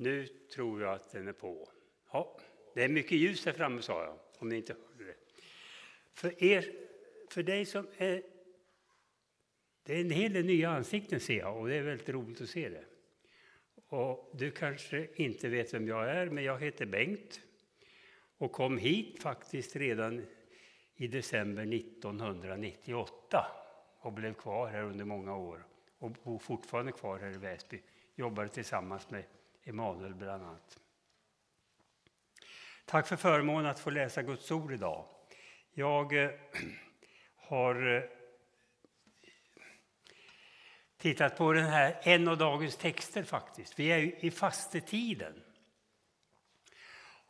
Nu tror jag att den är på. Ja, det är mycket ljus här framme sa jag, om ni inte hörde det. För, er, för dig som är... Det är en hel del nya ansikten ser jag och det är väldigt roligt att se det. Och du kanske inte vet vem jag är, men jag heter Bengt och kom hit faktiskt redan i december 1998 och blev kvar här under många år och bor fortfarande kvar här i Väsby. Jobbar tillsammans med Emanuel bland annat. Tack för förmånen att få läsa Guds ord idag. Jag eh, har eh, tittat på den här, en av dagens texter faktiskt. Vi är ju i fastetiden.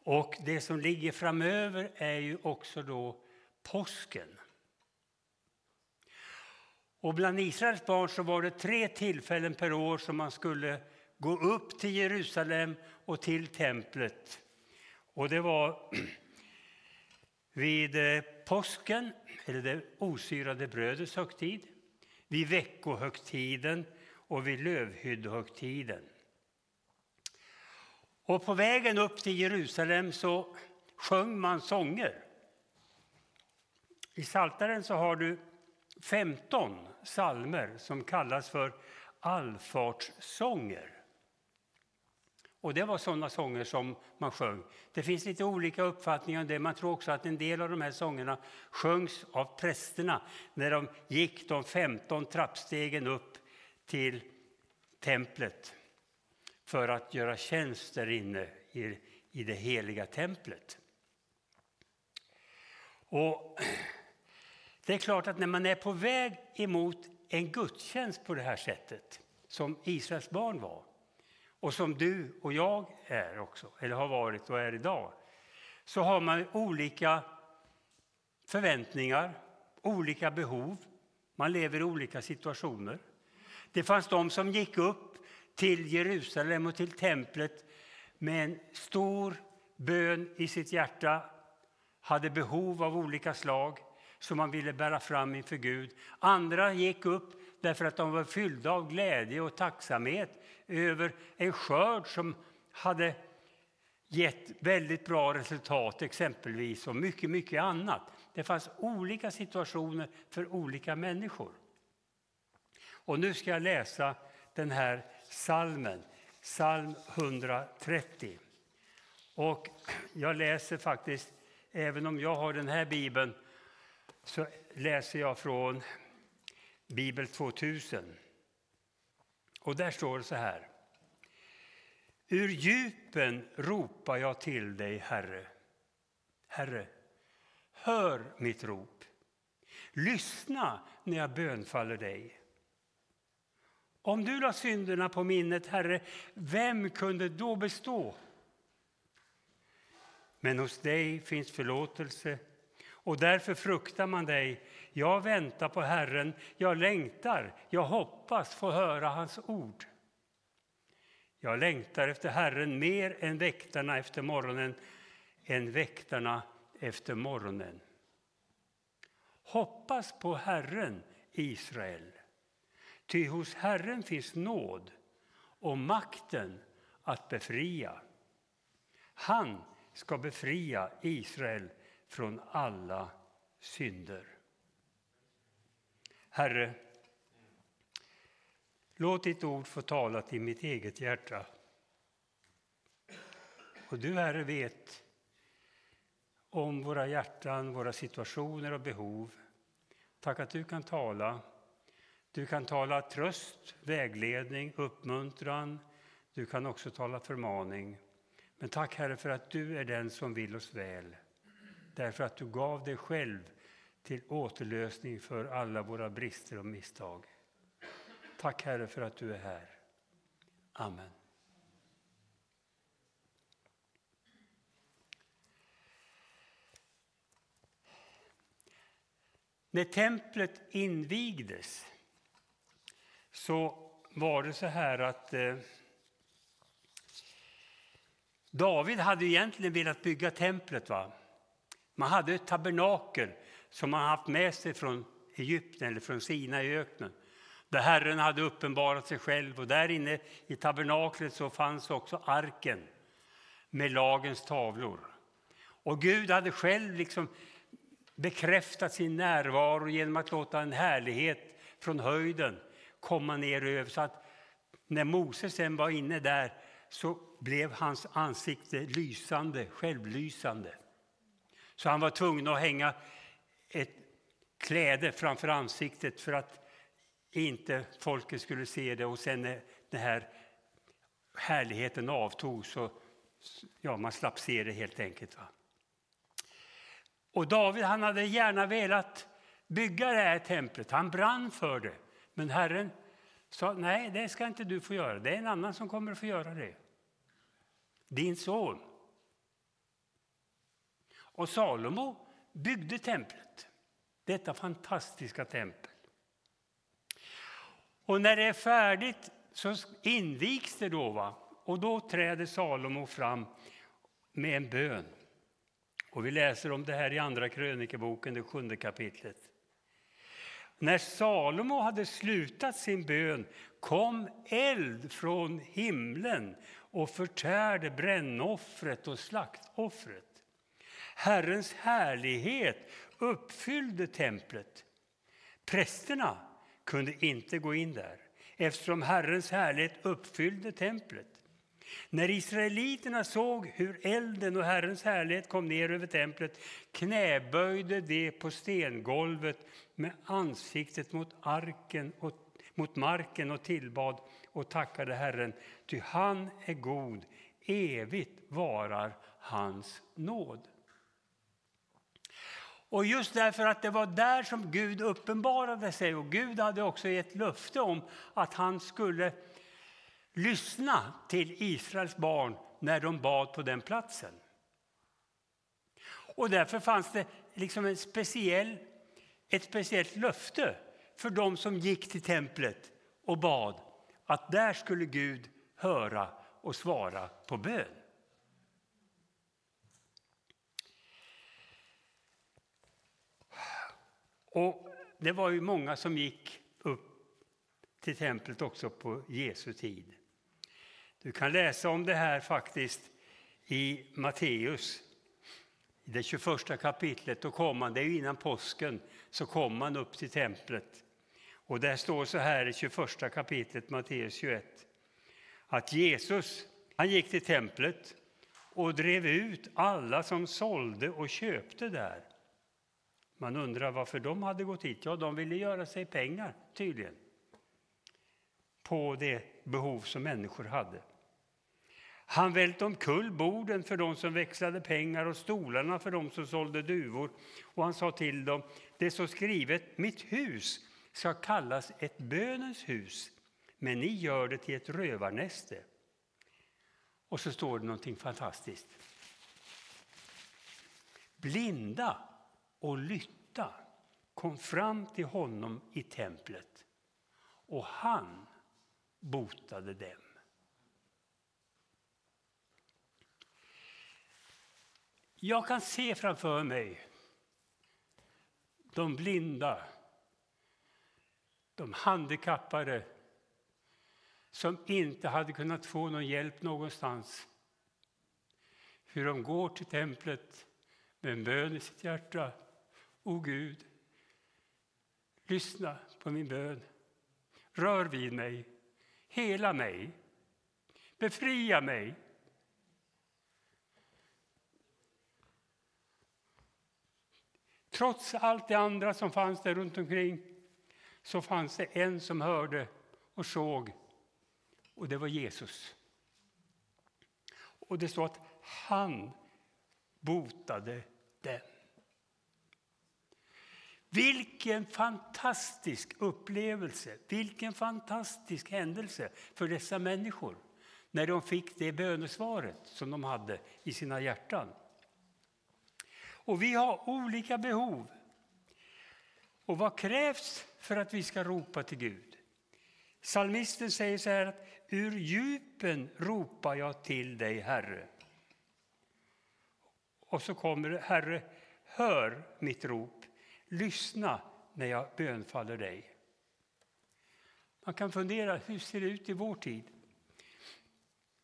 Och det som ligger framöver är ju också då påsken. Och bland Israels barn så var det tre tillfällen per år som man skulle gå upp till Jerusalem och till templet. Och det var vid eh, påsken, eller det osyrade brödets högtid, vid veckohögtiden och vid lövhyddohögtiden. Och på vägen upp till Jerusalem så sjöng man sånger. I Saltaren så har du 15 salmer som kallas för allfartssånger. Och det var sådana sånger som man sjöng. Det finns lite olika uppfattningar om det. Man tror också att en del av de här sångerna sjöngs av prästerna när de gick de 15 trappstegen upp till templet för att göra tjänst där inne i, i det heliga templet. Och det är klart att när man är på väg emot en gudstjänst på det här sättet, som Israels barn var, och som du och jag är också, eller har varit och är idag, så har man olika förväntningar, olika behov. Man lever i olika situationer. Det fanns de som gick upp till Jerusalem och till templet med en stor bön i sitt hjärta, hade behov av olika slag som man ville bära fram inför Gud. Andra gick upp därför att de var fyllda av glädje och tacksamhet över en skörd som hade gett väldigt bra resultat exempelvis och mycket, mycket annat. Det fanns olika situationer för olika människor. Och nu ska jag läsa den här salmen, psalm 130. Och jag läser faktiskt, även om jag har den här bibeln, så läser jag från Bibel 2000. Och där står det så här. Ur djupen ropar jag till dig, Herre. Herre, hör mitt rop. Lyssna när jag bönfaller dig. Om du la synderna på minnet, Herre, vem kunde då bestå? Men hos dig finns förlåtelse och därför fruktar man dig. Jag väntar på Herren, jag längtar, jag hoppas få höra hans ord. Jag längtar efter Herren mer än väktarna efter morgonen, än väktarna efter morgonen. Hoppas på Herren, Israel. Ty hos Herren finns nåd och makten att befria. Han ska befria Israel från alla synder. Herre, låt ditt ord få tala till mitt eget hjärta. Och du, Herre, vet om våra hjärtan, våra situationer och behov. Tack att du kan tala. Du kan tala tröst, vägledning, uppmuntran. Du kan också tala förmaning. Men tack Herre för att du är den som vill oss väl därför att du gav dig själv till återlösning för alla våra brister och misstag. Tack Herre för att du är här. Amen. När templet invigdes så var det så här att eh, David hade egentligen velat bygga templet. Va? Man hade ett tabernakel som man haft med sig från Egypten eller från Sina i öknen. där Herren hade uppenbarat sig själv. Och där inne i tabernaklet så fanns också arken med lagens tavlor. Och Gud hade själv liksom bekräftat sin närvaro genom att låta en härlighet från höjden komma ner över. Så att när Moses sen var inne där så blev hans ansikte lysande, självlysande. Så han var tvungen att hänga ett kläde framför ansiktet för att inte folket skulle se det. Och sen när den här härligheten avtog så ja, man slapp se det helt enkelt. Va? Och David han hade gärna velat bygga det här templet. Han brann för det. Men Herren sa nej, det ska inte du få göra. Det är en annan som kommer att få göra det. Din son. Och Salomo byggde templet. Detta fantastiska tempel. Och när det är färdigt så invigs det då. Va? Och då träder Salomo fram med en bön. Och vi läser om det här i Andra krönikeboken, det sjunde kapitlet. När Salomo hade slutat sin bön kom eld från himlen och förtärde brännoffret och slaktoffret. Herrens härlighet uppfyllde templet. Prästerna kunde inte gå in där eftersom Herrens härlighet uppfyllde templet. När israeliterna såg hur elden och Herrens härlighet kom ner över templet knäböjde de på stengolvet med ansiktet mot, arken och, mot marken och tillbad och tackade Herren, ty han är god, evigt varar hans nåd. Och just därför att det var där som Gud uppenbarade sig och Gud hade också gett löfte om att han skulle lyssna till Israels barn när de bad på den platsen. Och därför fanns det liksom en speciell, ett speciellt löfte för de som gick till templet och bad att där skulle Gud höra och svara på bön. Och det var ju många som gick upp till templet också på Jesu tid. Du kan läsa om det här faktiskt i Matteus, i det 21 kapitlet. Då kom man, det är innan påsken, så kom man upp till templet. Och där står så här i 21 kapitlet, Matteus 21, att Jesus han gick till templet och drev ut alla som sålde och köpte där. Man undrar varför de hade gått hit. Ja, de ville göra sig pengar tydligen på det behov som människor hade. Han välte omkull borden för de som växlade pengar och stolarna för de som sålde duvor. Och han sa till dem, det står skrivet, mitt hus ska kallas ett bönens hus, men ni gör det till ett rövarnäste. Och så står det någonting fantastiskt. Blinda och lytta kom fram till honom i templet och han botade dem. Jag kan se framför mig de blinda, de handikappade som inte hade kunnat få någon hjälp någonstans. Hur de går till templet med en bön i sitt hjärta. O Gud, lyssna på min bön. Rör vid mig, hela mig, befria mig Trots allt det andra som fanns där runt omkring så fanns det en som hörde och såg, och det var Jesus. Och det står att han botade den. Vilken fantastisk upplevelse, vilken fantastisk händelse för dessa människor när de fick det bönesvaret som de hade i sina hjärtan. Och vi har olika behov. Och vad krävs för att vi ska ropa till Gud? Salmisten säger så här att ur djupen ropar jag till dig, Herre. Och så kommer det, Herre, hör mitt rop, lyssna när jag bönfaller dig. Man kan fundera, hur ser det ut i vår tid?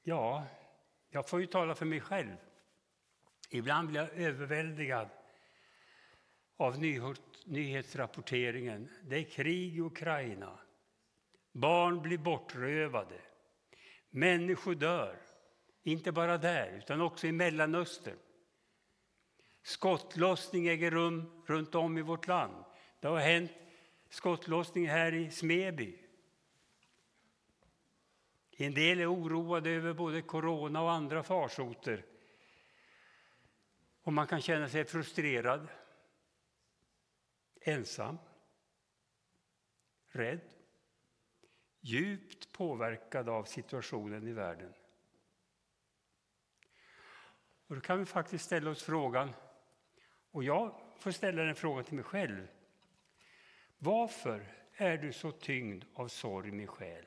Ja, jag får ju tala för mig själv. Ibland blir jag överväldigad av nyhetsrapporteringen. Det är krig i Ukraina. Barn blir bortrövade. Människor dör. Inte bara där, utan också i Mellanöstern. Skottlossning äger rum runt om i vårt land. Det har hänt skottlossning här i Smeby. En del är oroade över både corona och andra farsoter. Och man kan känna sig frustrerad, ensam, rädd, djupt påverkad av situationen i världen. Och då kan vi faktiskt ställa oss frågan, och jag får ställa den frågan till mig själv. Varför är du så tyngd av sorg, min själ,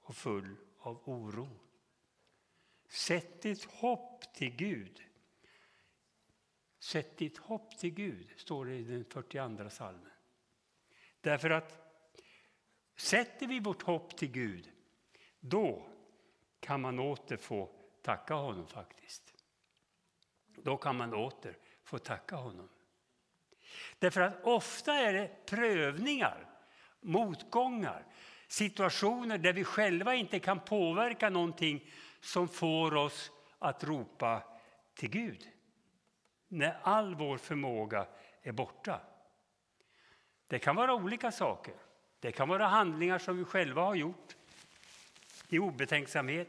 och full av oro? Sätt ditt hopp till Gud. Sätt ditt hopp till Gud, står det i den 42 salmen. Därför att sätter vi vårt hopp till Gud, då kan man åter få tacka honom faktiskt. Då kan man åter få tacka honom. Därför att ofta är det prövningar, motgångar, situationer där vi själva inte kan påverka någonting som får oss att ropa till Gud. När all vår förmåga är borta. Det kan vara olika saker. Det kan vara handlingar som vi själva har gjort i obetänksamhet.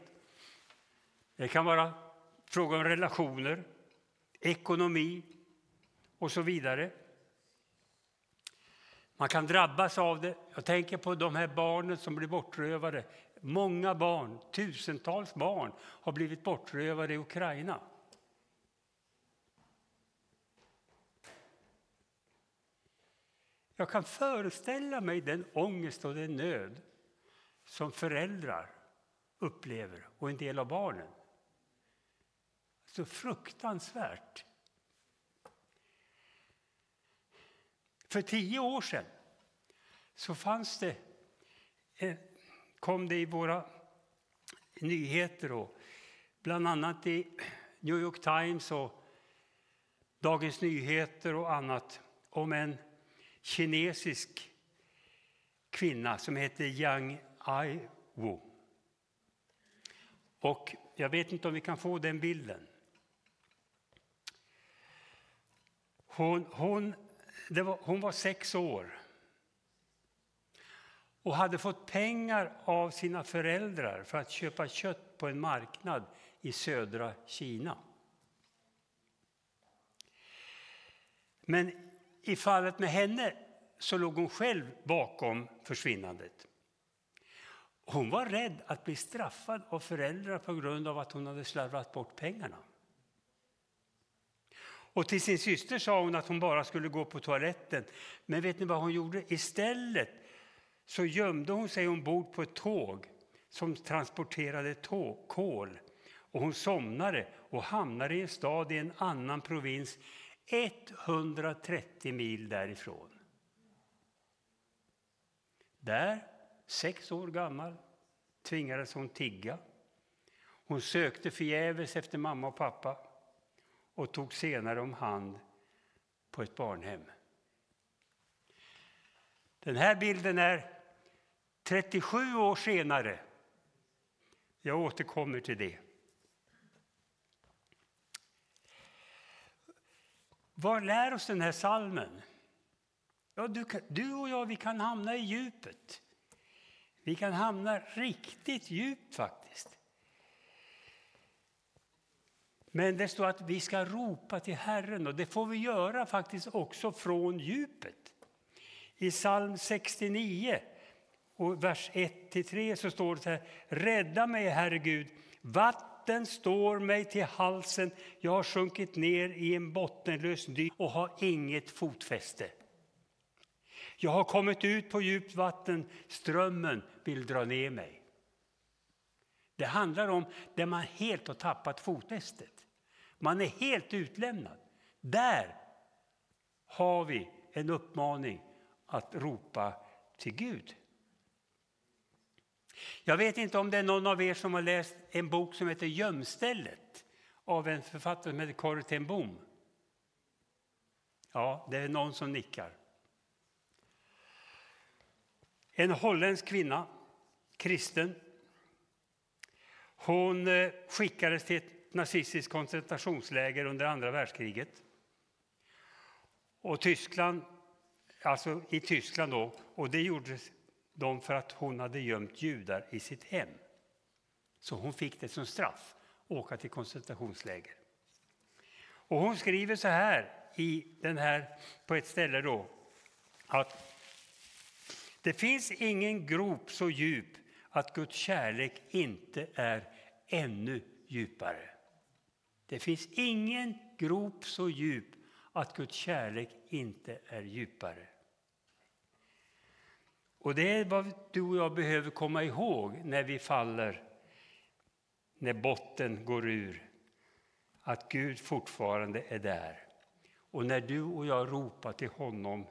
Det kan vara fråga om relationer, ekonomi och så vidare. Man kan drabbas av det. Jag tänker på de här barnen som blir bortrövade. Många barn, tusentals barn, har blivit bortrövade i Ukraina. Jag kan föreställa mig den ångest och den nöd som föräldrar upplever och en del av barnen. Så fruktansvärt. För tio år sedan så fanns det, eh, kom det i våra nyheter, och bland annat i New York Times och Dagens Nyheter och annat, om en kinesisk kvinna som hette Yang Ai-Wu. Och jag vet inte om vi kan få den bilden. Hon, hon var, hon var sex år och hade fått pengar av sina föräldrar för att köpa kött på en marknad i södra Kina. Men i fallet med henne så låg hon själv bakom försvinnandet. Hon var rädd att bli straffad av föräldrar på grund av att hon hade slarvat bort pengarna. Och till sin syster sa hon att hon bara skulle gå på toaletten. Men vet ni vad hon gjorde? Istället så gömde hon sig ombord på ett tåg som transporterade tåg, kol. Och hon somnade och hamnade i en stad i en annan provins 130 mil därifrån. Där, sex år gammal, tvingades hon tigga. Hon sökte förgäves efter mamma och pappa och tog senare om hand på ett barnhem. Den här bilden är 37 år senare. Jag återkommer till det. Vad lär oss den här salmen? Ja, du, du och jag vi kan hamna i djupet. Vi kan hamna riktigt djupt faktiskt. Men det står att vi ska ropa till Herren och det får vi göra faktiskt också från djupet. I psalm 69 och vers 1-3 så står det så här. Rädda mig, Herre Gud. Vatten står mig till halsen. Jag har sjunkit ner i en bottenlös dy och har inget fotfäste. Jag har kommit ut på djupt vatten. Strömmen vill dra ner mig. Det handlar om där man helt har tappat fotfästet. Man är helt utlämnad. Där har vi en uppmaning att ropa till Gud. Jag vet inte om det är någon av er som har läst en bok som heter Gömstället av en författare som heter Corrie ten Boom. Ja, det är någon som nickar. En holländsk kvinna, kristen. Hon eh, skickades till ett nazistiskt koncentrationsläger under andra världskriget. Och Tyskland, alltså i Tyskland då, och det gjorde de för att hon hade gömt judar i sitt hem. Så hon fick det som straff, åka till koncentrationsläger. Och hon skriver så här i den här, på ett ställe då, att det finns ingen grop så djup att Guds kärlek inte är ännu djupare. Det finns ingen grop så djup att Guds kärlek inte är djupare. Och det är vad du och jag behöver komma ihåg när vi faller, när botten går ur. Att Gud fortfarande är där. Och när du och jag ropar till honom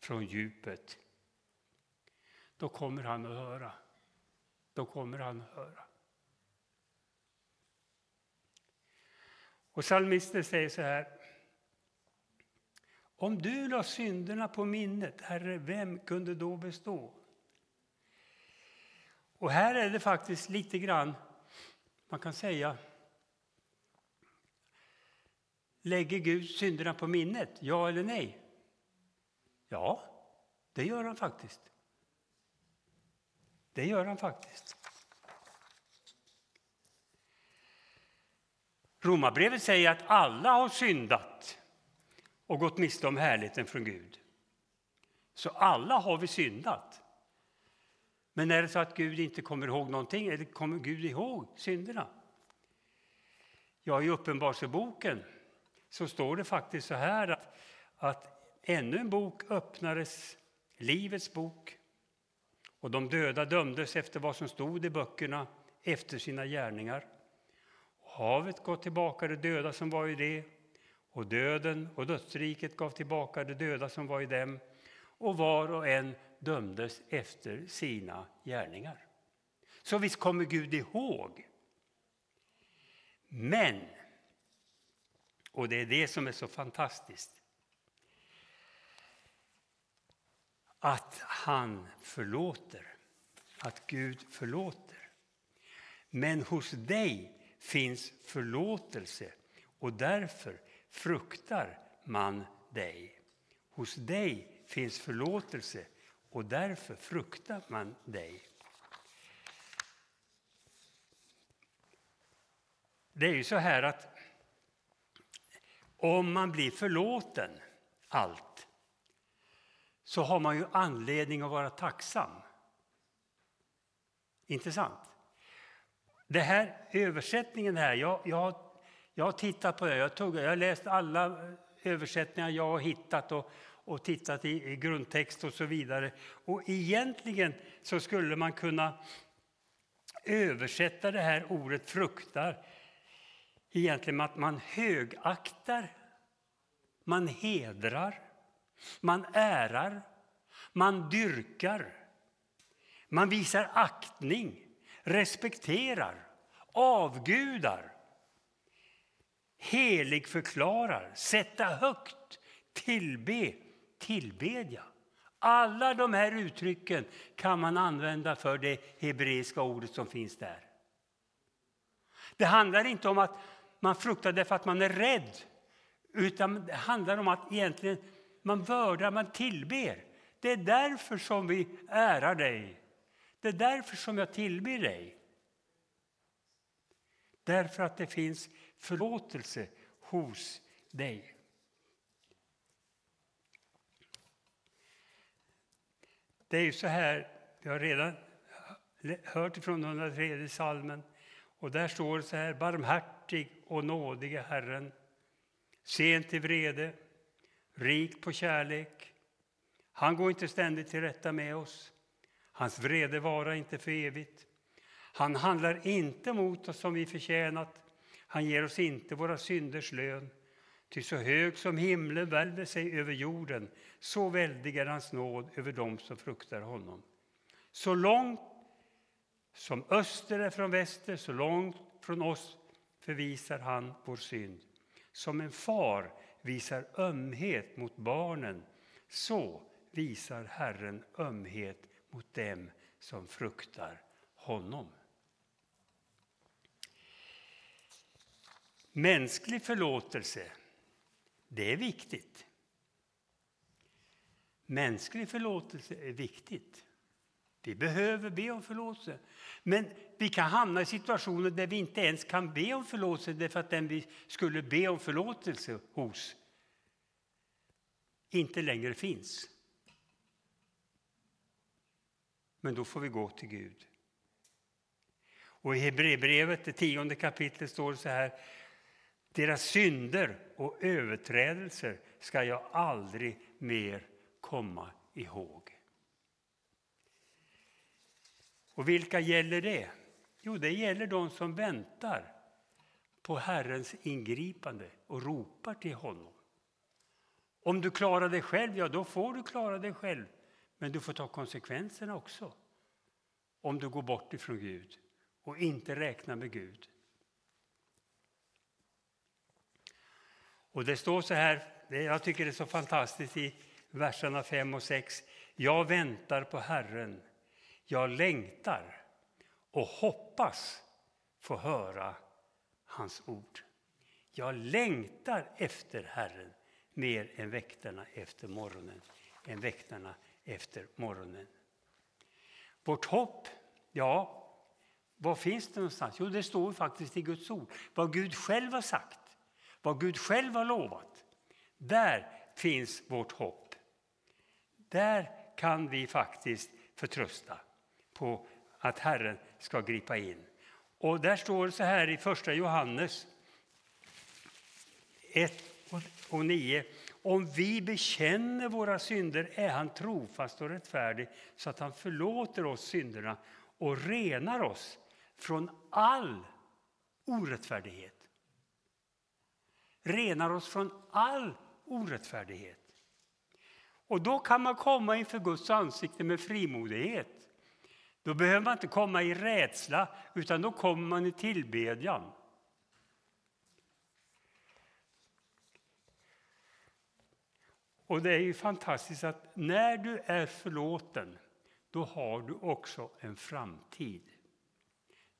från djupet, då kommer han att höra. Då kommer han att höra. Och psalmisten säger så här. Om du la synderna på minnet, Herre, vem kunde då bestå? Och här är det faktiskt lite grann, man kan säga, lägger Gud synderna på minnet? Ja eller nej? Ja, det gör han faktiskt. Det gör han faktiskt. Romarbrevet säger att alla har syndat och gått miste om härligheten från Gud. Så alla har vi syndat. Men är det så att Gud inte kommer ihåg någonting, eller kommer Gud ihåg synderna? Ja, i Uppenbarelseboken så står det faktiskt så här att, att ännu en bok öppnades, Livets bok. Och de döda dömdes efter vad som stod i böckerna, efter sina gärningar. Havet gav tillbaka de döda som var i det, och döden och dödsriket gav tillbaka de döda som var i dem, och var och en dömdes efter sina gärningar. Så visst kommer Gud ihåg. Men, och det är det som är så fantastiskt, att han förlåter, att Gud förlåter. Men hos dig finns förlåtelse och därför fruktar man dig. Hos dig finns förlåtelse och därför fruktar man dig. Det är ju så här att om man blir förlåten allt så har man ju anledning att vara tacksam. Inte sant? Det här översättningen här, jag, jag, jag har tittat på det, jag, tog, jag har läst alla eh, översättningar jag har hittat och, och tittat i, i grundtext och så vidare. Och egentligen så skulle man kunna översätta det här ordet fruktar egentligen med att man högaktar, man hedrar, man ärar, man dyrkar, man visar aktning, respekterar, avgudar, heligförklarar, sätta högt, tillbe, tillbedja. Alla de här uttrycken kan man använda för det hebreiska ordet som finns där. Det handlar inte om att man fruktar därför att man är rädd, utan det handlar om att egentligen man vördar, man tillber. Det är därför som vi ärar dig. Det är därför som jag tillber dig. Därför att det finns förlåtelse hos dig. Det är ju så här, vi har redan hört från 103 salmen och där står det så här, barmhärtig och nådige Herren, sent till vrede, rik på kärlek. Han går inte ständigt till rätta med oss. Hans vrede varar inte för evigt. Han handlar inte mot oss som vi förtjänat. Han ger oss inte våra synders lön. Ty så hög som himlen välver sig över jorden, så väldig är hans nåd över dem som fruktar honom. Så långt Som öster är från väster, så långt från oss förvisar han vår synd. Som en far visar ömhet mot barnen, så visar Herren ömhet mot dem som fruktar honom. Mänsklig förlåtelse, det är viktigt. Mänsklig förlåtelse är viktigt. Vi behöver be om förlåtelse. Men vi kan hamna i situationer där vi inte ens kan be om förlåtelse därför att den vi skulle be om förlåtelse hos inte längre finns. Men då får vi gå till Gud. Och i Hebreerbrevet, det tionde kapitlet, står det så här. Deras synder och överträdelser ska jag aldrig mer komma ihåg. Och vilka gäller det? Jo, det gäller de som väntar på Herrens ingripande och ropar till honom. Om du klarar dig själv, ja då får du klara dig själv. Men du får ta konsekvenserna också. Om du går bort ifrån Gud och inte räknar med Gud. Och det står så här, jag tycker det är så fantastiskt i verserna 5 och 6. Jag väntar på Herren, jag längtar och hoppas få höra hans ord. Jag längtar efter Herren mer än väktarna efter morgonen. Än väktarna efter morgonen. Vårt hopp, ja, var finns det någonstans? Jo, det står faktiskt i Guds ord. Vad Gud själv har sagt, vad Gud själv har lovat. Där finns vårt hopp. Där kan vi faktiskt förtrösta på att Herren ska gripa in. Och där står det så här i första Johannes 1 och 9. Om vi bekänner våra synder är han trofast och rättfärdig så att han förlåter oss synderna och renar oss från all orättfärdighet. Renar oss från all orättfärdighet. Och då kan man komma inför Guds ansikte med frimodighet. Då behöver man inte komma i rädsla, utan då kommer man i tillbedjan. Och det är ju fantastiskt att när du är förlåten, då har du också en framtid.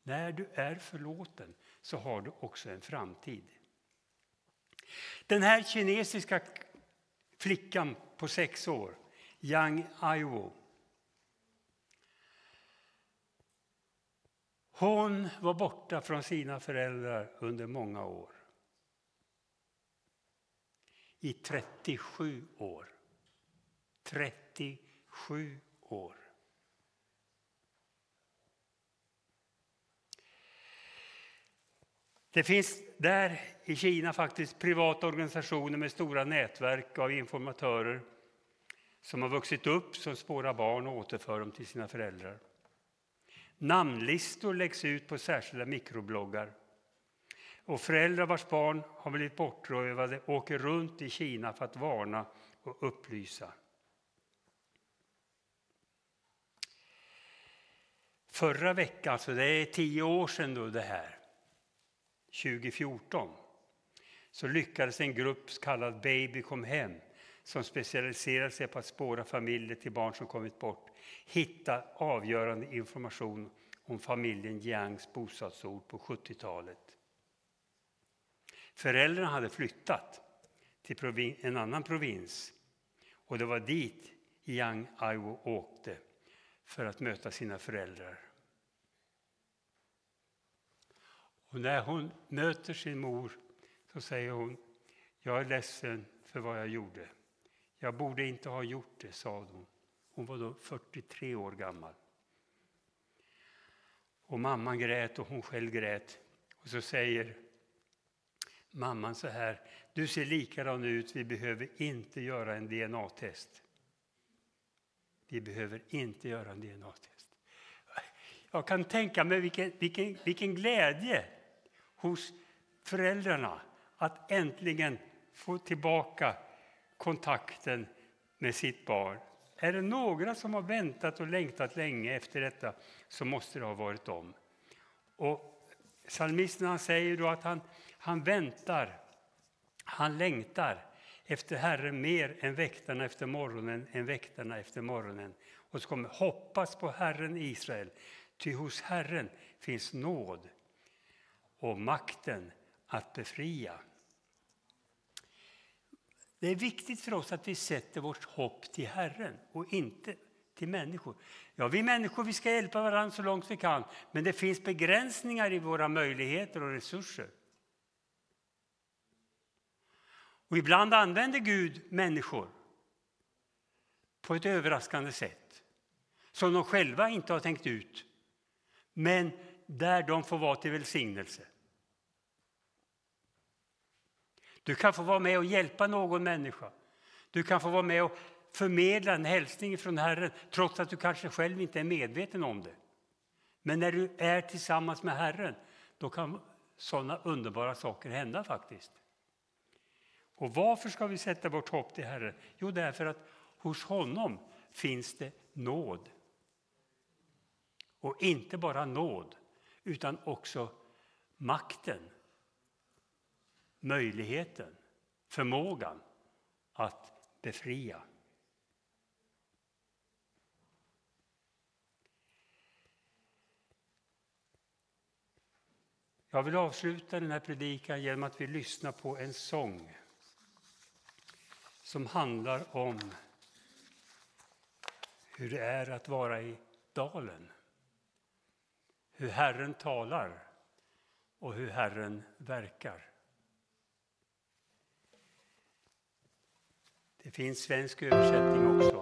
När du är förlåten så har du också en framtid. Den här kinesiska flickan på sex år, Yang Aiwo. Hon var borta från sina föräldrar under många år. I 37 år. 37 år. Det finns där i Kina faktiskt privata organisationer med stora nätverk av informatörer som har vuxit upp, som spårar barn och återför dem till sina föräldrar. Namnlistor läggs ut på särskilda mikrobloggar. Och föräldrar vars barn har blivit bortrövade åker runt i Kina för att varna och upplysa. Förra veckan, alltså det är tio år sedan då det här, 2014 så lyckades en grupp kallad Baby kom hem som specialiserar sig på att spåra familjer till barn som kommit bort hitta avgörande information om familjen Jiangs bostadsort på 70-talet. Föräldrarna hade flyttat till en annan provins och det var dit Yang Aiwo åkte för att möta sina föräldrar. Och när hon möter sin mor så säger hon, jag är ledsen för vad jag gjorde. Jag borde inte ha gjort det, sa hon. Hon var då 43 år gammal. Och mamman grät och hon själv grät. Och så säger mamman så här, du ser likadan ut, vi behöver inte göra en DNA-test. Vi behöver inte göra en DNA-test. Jag kan tänka mig vilken, vilken, vilken glädje hos föräldrarna att äntligen få tillbaka kontakten med sitt barn Är det några som har väntat och längtat länge efter detta så måste det ha varit dem. Och psalmisten säger då att han, han väntar, han längtar efter Herren mer än väktarna efter morgonen, än väktarna efter morgonen. Och så kommer hoppas på Herren Israel, ty hos Herren finns nåd och makten att befria. Det är viktigt för oss att vi sätter vårt hopp till Herren och inte till människor. Ja, vi människor vi ska hjälpa varandra så långt vi kan, men det finns begränsningar i våra möjligheter och resurser. Och ibland använder Gud människor på ett överraskande sätt som de själva inte har tänkt ut, men där de får vara till välsignelse. Du kan få vara med och hjälpa någon människa. Du kan få vara med och förmedla en hälsning från Herren trots att du kanske själv inte är medveten om det. Men när du är tillsammans med Herren, då kan sådana underbara saker hända faktiskt. Och varför ska vi sätta vårt hopp till Herren? Jo, därför att hos honom finns det nåd. Och inte bara nåd, utan också makten möjligheten, förmågan att befria. Jag vill avsluta den här predikan genom att vi lyssnar på en sång som handlar om hur det är att vara i dalen. Hur Herren talar och hur Herren verkar. Det finns svensk översättning också.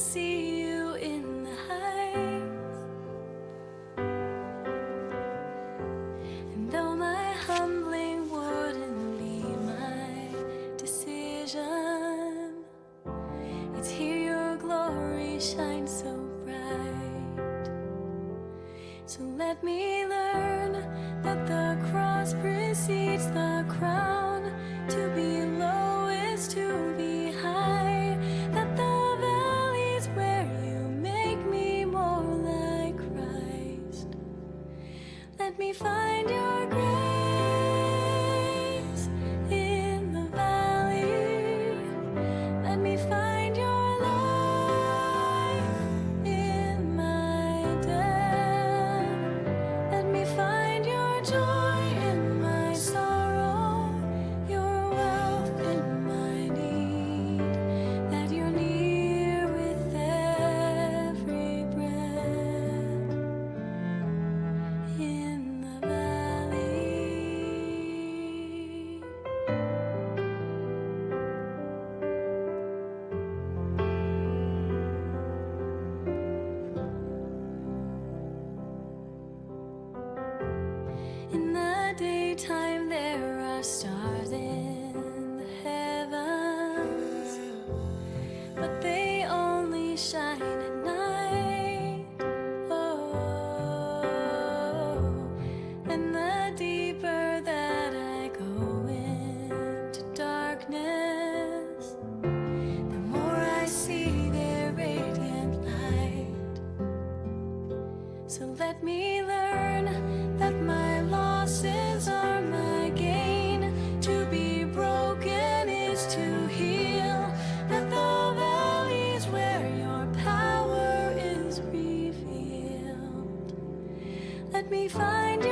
see me find